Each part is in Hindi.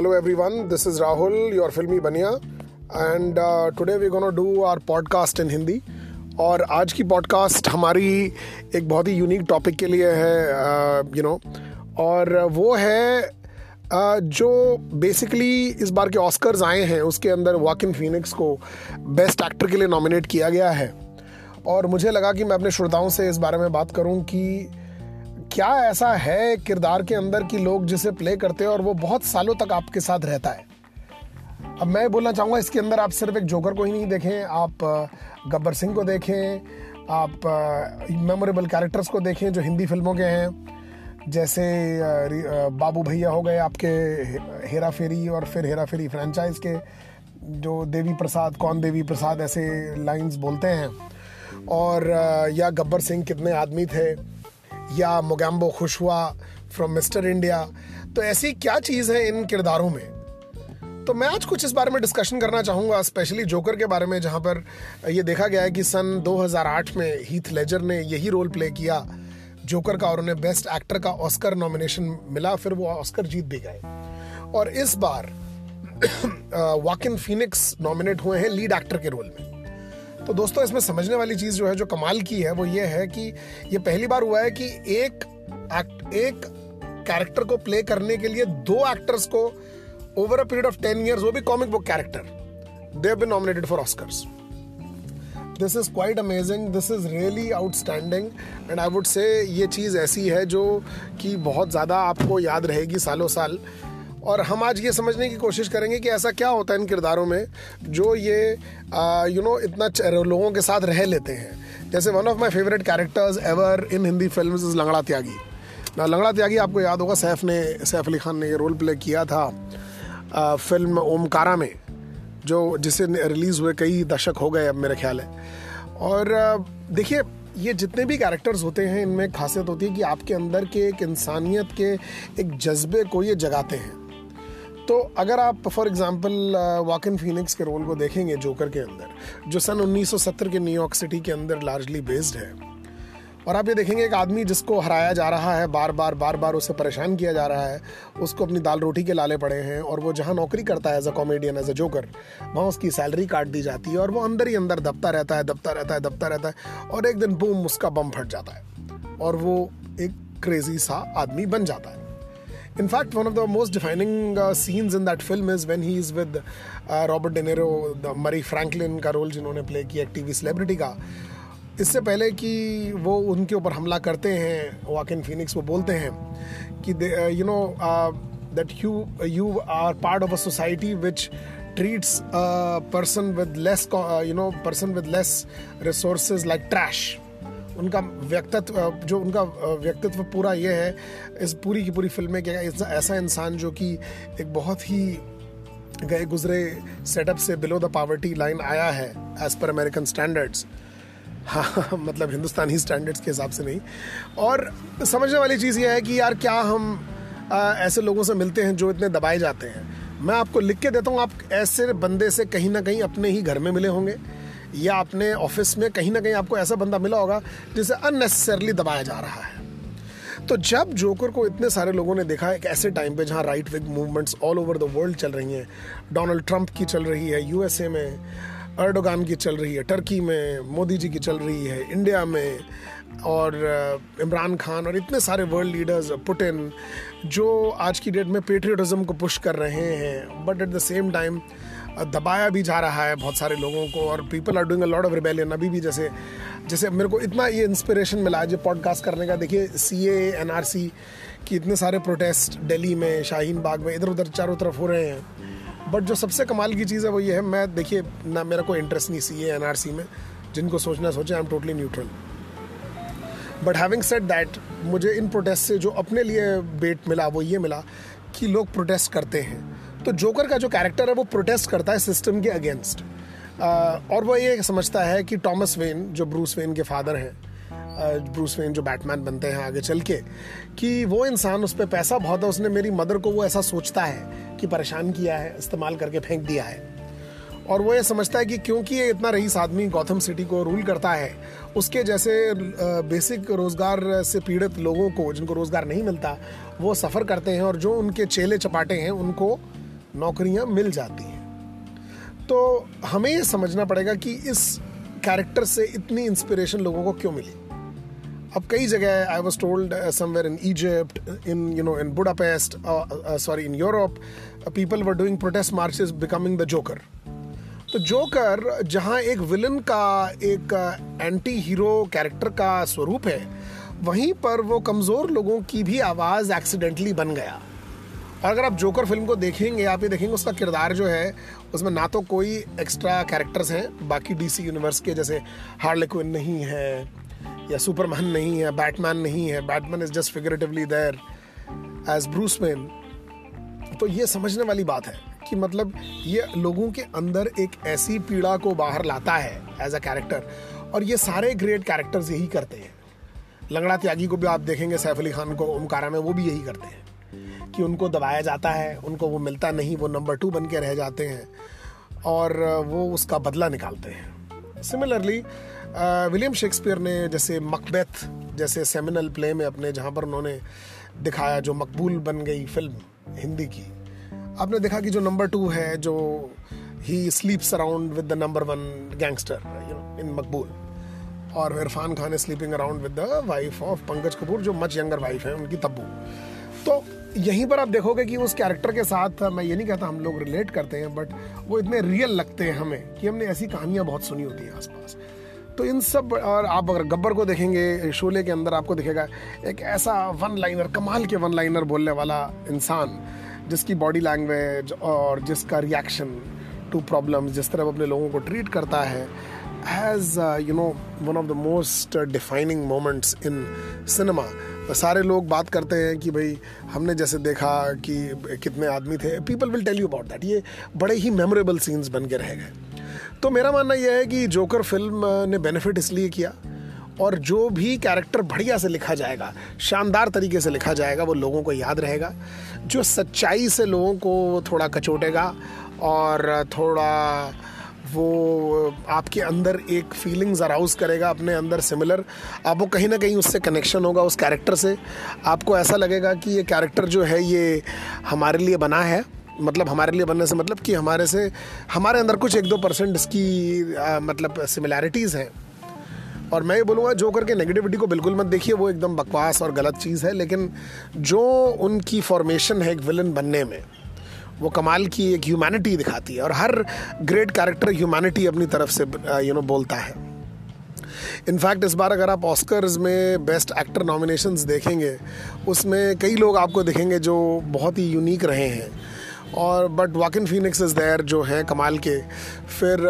Hello everyone, this is Rahul, your filmy bania, and uh, today we're going to do our podcast in. और आज की पॉडकास्ट हमारी एक बहुत ही यूनिक टॉपिक के लिए है यू uh, नो और वो है uh, जो बेसिकली इस बार के ऑस्कर्स आए हैं उसके अंदर वॉकिन फिनिक्स को बेस्ट एक्टर के लिए नॉमिनेट किया गया है। और मुझे लगा कि मैं अपने श्रोताओं से इस बारे में बात करूँ कि क्या ऐसा है किरदार के अंदर कि लोग जिसे प्ले करते हैं और वो बहुत सालों तक आपके साथ रहता है? अब मैं बोलना चाहूँगा, इसके अंदर आप सिर्फ़ एक जोकर को ही नहीं देखें, आप गब्बर सिंह को देखें, आप मेमोरेबल कैरेक्टर्स को देखें जो हिंदी फ़िल्मों के हैं। जैसे बाबू भैया हो गए आपके हेरा फेरी और फिर हेरा फेरी फ्रेंचाइज के, जो देवी प्रसाद, कौन देवी प्रसाद ऐसे लाइंस बोलते हैं। और या गब्बर सिंह कितने आदमी थे या मोगैम्बो खुश हुआ फ्रॉम मिस्टर इंडिया तो ऐसी क्या चीज़ है इन किरदारों में? तो मैं आज कुछ इस बारे में डिस्कशन करना चाहूँगा स्पेशली जोकर के बारे में, जहाँ पर ये देखा गया है कि सन 2008 में हीथ लेजर ने यही रोल प्ले किया जोकर का, और उन्हें बेस्ट एक्टर का ऑस्कर नॉमिनेशन मिला, फिर वो ऑस्कर जीत भी गए। और इस बार वाकिन फिनिक्स नॉमिनेट हुए हैं लीड एक्टर के रोल में। तो दोस्तों, इसमें समझने वाली चीज़ जो है, जो कमाल की है, वो ये है कि ये पहली बार हुआ है कि एक एक्ट एक कैरेक्टर को प्ले करने के लिए दो एक्टर्स को over a period of ten years वो भी comic book character they been nominated for Oscars this is quite amazing this is really outstanding and I would say ये चीज़ ऐसी है जो कि बहुत ज़्यादा आपको याद रहेगी सालों साल। और हम आज ये समझने की कोशिश करेंगे कि ऐसा क्या होता है इन किरदारों में जो ये यू नो इतना लोगों के साथ रह लेते हैं। जैसे one of my favourite characters ever in Hindi film is Langda Tyagi ना लंगड़ा त्यागी आपको याद होगा सैफ ने सैफ अली खान ने ये रोल प्ले किया था आ, फ़िल्म ओमकारा में जो जिसे रिलीज़ हुए कई दशक हो गए अब मेरे ख्याल है। और देखिए ये जितने भी कैरेक्टर्स होते हैं इनमें खासियत होती है कि आपके अंदर के एक इंसानियत के एक जज्बे को ये जगाते हैं। तो अगर आप फॉर एग्जांपल वॉकिन फिनिक्स के रोल को देखेंगे जोकर के अंदर, जो सन 1970 के न्यूयॉर्क सिटी के अंदर लार्जली बेस्ड है, और आप ये देखेंगे एक आदमी जिसको हराया जा रहा है, बार बार बार बार उसे परेशान किया जा रहा है, उसको अपनी दाल रोटी के लाले पड़े हैं, और वो जहाँ नौकरी करता है as a comedian as a joker वहाँ उसकी सैलरी काट दी जाती है, और वो अंदर ही अंदर दबता रहता है, दबता रहता है, दबता रहता है, और एक दिन बूम उसका बम फट जाता है, और वो एक क्रेजी सा आदमी बन जाता है। In fact, one of the most defining uh, scenes in that film is when he is with uh, Robert De Niro, the Murray Franklin का रोल जिन्होंने प्ले किया एक टीवी सेलिब्रिटी का इससे पहले कि वो उनके ऊपर हमला करते हैं वाकिन फिनिक्स वो बोलते हैं कि you know that you you are part of a society which person with less uh, you know person with less resources like trash उनका व्यक्तित्व जो उनका व्यक्तित्व पूरा ये है इस पूरी की पूरी फ़िल्म में क्या ऐसा इंसान जो कि एक बहुत ही गए गुजरे सेटअप से बिलो द पावर्टी लाइन आया है एज पर अमेरिकन स्टैंडर्ड्स हाँ मतलब हिंदुस्तानी स्टैंडर्ड्स के हिसाब से नहीं। और समझने वाली चीज़ यह है कि यार क्या हम आ, ऐसे लोगों से मिलते हैं जो इतने दबाए जाते हैं? मैं आपको लिख के देता हूँ आप ऐसे बंदे से कहीं ना कहीं अपने ही घर में मिले होंगे। या अपने ऑफ़िस में कहीं ना कहीं आपको ऐसा बंदा मिला होगा जिसे अननेसेसरली दबाया जा रहा है। तो जब जोकर को इतने सारे लोगों ने देखा, एक ऐसे टाइम पे जहाँ right wing movements all over the world चल रही हैं डोनाल्ड ट्रंप की चल रही है यूएसए में अर्डोगान की चल रही है टर्की में मोदी जी की चल रही है इंडिया में, और इमरान खान और इतने सारे वर्ल्ड लीडर्स पुटिन जो आज की डेट में पेट्रियटिज्म को पुश कर रहे हैं but at the same time दबाया भी जा रहा है बहुत सारे लोगों को और people are doing a lot of rebellion अभी भी जैसे जैसे मेरे को इतना ये इंस्पिरेशन मिला जो पॉडकास्ट करने का। देखिए सी ए एन आर सी की इतने सारे प्रोटेस्ट दिल्ली में शाहीन बाग में इधर उधर चारों तरफ़ हो रहे हैं। बट जो सबसे कमाल की चीज़ है वो ये है, मैं, देखिए, ना मेरा कोई इंटरेस्ट नहीं सी एन आर सी में। जिनको सोचना सोचे I am totally neutral but having said that मुझे इन प्रोटेस्ट से जो अपने लिए बेट मिला, वो ये मिला कि लोग प्रोटेस्ट करते हैं। तो जोकर का जो कैरेक्टर है, वो प्रोटेस्ट करता है सिस्टम के अगेंस्ट और वो ये समझता है कि टॉमस वेन जो ब्रूस वेन के फादर हैं ब्रूस वेन जो बैटमैन बनते हैं आगे चल के, कि वो इंसान उस पर पैसा बहुत है, उसने मेरी मदर को वो ऐसा सोचता है कि परेशान किया है, इस्तेमाल करके फेंक दिया है। और वो ये समझता है कि क्योंकि ये इतना रईस आदमी गौतम सिटी को रूल करता है, उसके जैसे बेसिक रोज़गार से पीड़ित लोगों को, जिनको रोज़गार नहीं मिलता, वो सफ़र करते हैं और जो उनके चेले चपाटे हैं, उनको नौकरियाँ मिल जाती हैं। तो हमें ये समझना पड़ेगा कि इस कैरेक्टर से इतनी इंस्पिरेशन लोगों को क्यों मिली? अब कई जगह I was told somewhere in Egypt in you know in Budapest sorry in Europe people were doing protest march is becoming the Joker तो जोकर जहाँ एक विलन का एक एंटी हीरो कैरेक्टर का स्वरूप है, वहीं पर वो कमज़ोर लोगों की भी आवाज़ एक्सीडेंटली बन गया। और अगर आप जोकर फ़िल्म को देखेंगे, आप ये देखेंगे उसका किरदार जो है, उसमें ना तो कोई एक्स्ट्रा कैरेक्टर्स हैं, बाकी डीसी यूनिवर्स के जैसे हार्ले क्विन नहीं है, या सुपरमैन नहीं है बैटमैन नहीं है Batman is just figuratively there as Bruce man तो ये समझने वाली बात है कि मतलब ये लोगों के अंदर एक ऐसी पीड़ा को बाहर लाता है एज अ कैरेक्टर और ये सारे ग्रेट कैरेक्टर्स यही करते हैं। लंगड़ा त्यागी को भी आप देखेंगे, सैफ अली खान को, ओमकारा में, वो भी यही करते हैं। कि उनको दबाया जाता है, उनको वो मिलता नहीं, वो नंबर टू बन के रह जाते हैं और वो उसका बदला निकालते हैं। सिमिलरली विलियम शेक्सपियर ने जैसे मकबैथ जैसे सेमिनल प्ले में अपने, जहाँ पर उन्होंने दिखाया जो मकबूल बन गई फ़िल्म हिंदी की, आपने देखा कि जो नंबर टू है, जो he sleeps around with the number one gangster you know in Maqbool, और Irrfan Khan sleeping around with the wife of Pankaj Kapoor, जो मच यंगर वाइफ है, उनकी तब्बू। तो यहीं पर आप देखोगे कि उस कैरेक्टर के साथ, मैं ये नहीं कहता हम लोग रिलेट करते हैं बट वो इतने रियल लगते हैं हमें कि हमने ऐसी कहानियाँ बहुत सुनी होती हैं आसपास। तो इन सब, और आप अगर गब्बर को देखेंगे, शोले के अंदर आपको दिखेगा, एक ऐसा वन लाइनर कमाल के वन लाइनर बोलने वाला इंसान, जिसकी बॉडी लैंग्वेज और जिसका रिएक्शन टू प्रॉब्लम्स जिस तरह अपने लोगों को ट्रीट करता है has you know one of the most defining moments in cinema सारे लोग बात करते हैं कि भाई, हमने जैसे देखा कि कितने आदमी थे। People will tell you about that ये बड़े ही मेमोरेबल सीन्स बन के रह गए। तो मेरा मानना यह है कि जोकर फ़िल्म ने बेनिफिट इसलिए किया और जो भी कैरेक्टर बढ़िया से लिखा जाएगा, शानदार तरीके से लिखा जाएगा, वो लोगों को याद रहेगा। जो सच्चाई से लोगों को थोड़ा कचोटेगा और थोड़ा वो आपके अंदर एक फीलिंग्स अराउज करेगा अपने अंदर सिमिलर आपको कहीं ना कहीं उससे कनेक्शन होगा उस कैरेक्टर से। आपको ऐसा लगेगा कि ये कैरेक्टर जो है ये हमारे लिए बना है। मतलब हमारे लिए बनने से मतलब कि हमारे से हमारे अंदर कुछ एक दो परसेंट इसकी आ, मतलब सिमिलैरिटीज़ हैं। और मैं ये बोलूँगा जो करके नेगेटिविटी को बिल्कुल मत देखिए वो एकदम बकवास और गलत चीज़ है। लेकिन जो उनकी फॉर्मेशन है एक विलन बनने में वो कमाल की एक ह्यूमैनिटी दिखाती है और हर ग्रेट कैरेक्टर ह्यूमैनिटी अपनी तरफ़ से यू नो बोलता है। इनफैक्ट इस बार अगर आप ऑस्कर्स में बेस्ट एक्टर नॉमिनेशंस देखेंगे उसमें कई लोग आपको दिखेंगे जो बहुत ही यूनिक रहे हैं। और but Joaquin Phoenix is there जो हैं कमाल के। फिर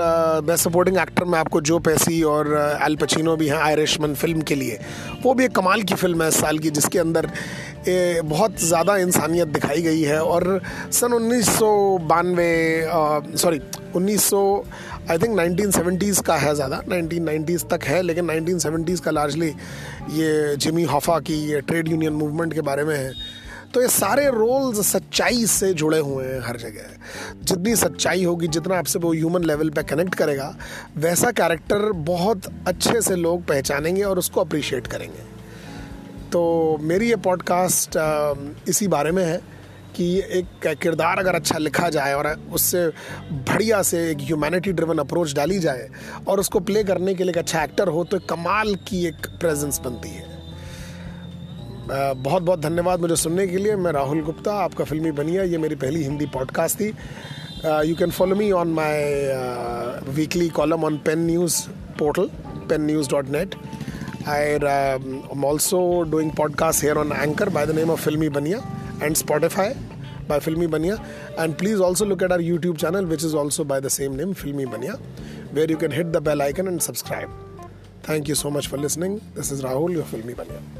बेस्ट सपोर्टिंग एक्टर में आपको जो पैसी और एल uh, पचिनो भी हैं आयरिशमन फ़िल्म के लिए। वो भी एक कमाल की फ़िल्म है इस साल की जिसके अंदर ए, बहुत ज़्यादा इंसानियत दिखाई गई है और सन उन्नीस सौ बानवे सॉरी उन्नीस सौ आई थिंक 1970s का है ज़्यादा 1990s तक है लेकिन 1970s का लार्जली ये जिमी हॉफा की ये ट्रेड यूनियन मूवमेंट के बारे में है। तो ये सारे रोल्स सच्चाई से जुड़े हुए हैं हर जगह। जितनी सच्चाई होगी जितना आपसे वो ह्यूमन लेवल पे कनेक्ट करेगा वैसा कैरेक्टर बहुत अच्छे से लोग पहचानेंगे और उसको अप्रिशिएट करेंगे। तो मेरी ये पॉडकास्ट इसी बारे में है कि एक किरदार अगर अच्छा लिखा जाए और उससे बढ़िया से एक ह्यूमैनिटी ड्रिवन अप्रोच डाली जाए और उसको प्ले करने के लिए एक अच्छा एक्टर हो तो कमाल की एक प्रेजेंस बनती है। बहुत बहुत धन्यवाद मुझे सुनने के लिए। मैं राहुल गुप्ता, आपका फिल्मी बनिया, ये मेरी पहली हिंदी पॉडकास्ट थी। You can follow me on my weekly column on Pen News portal Pen News dot net I am um, also doing podcasts here on Anchor by the name of Filmy Bania and Spotify by Filmy Bania. And please also look at our YouTube channel, which is also by the same name, Filmy Bania, where you can hit the bell icon and subscribe. Thank you so much for listening. This is Rahul, your Filmy Bania.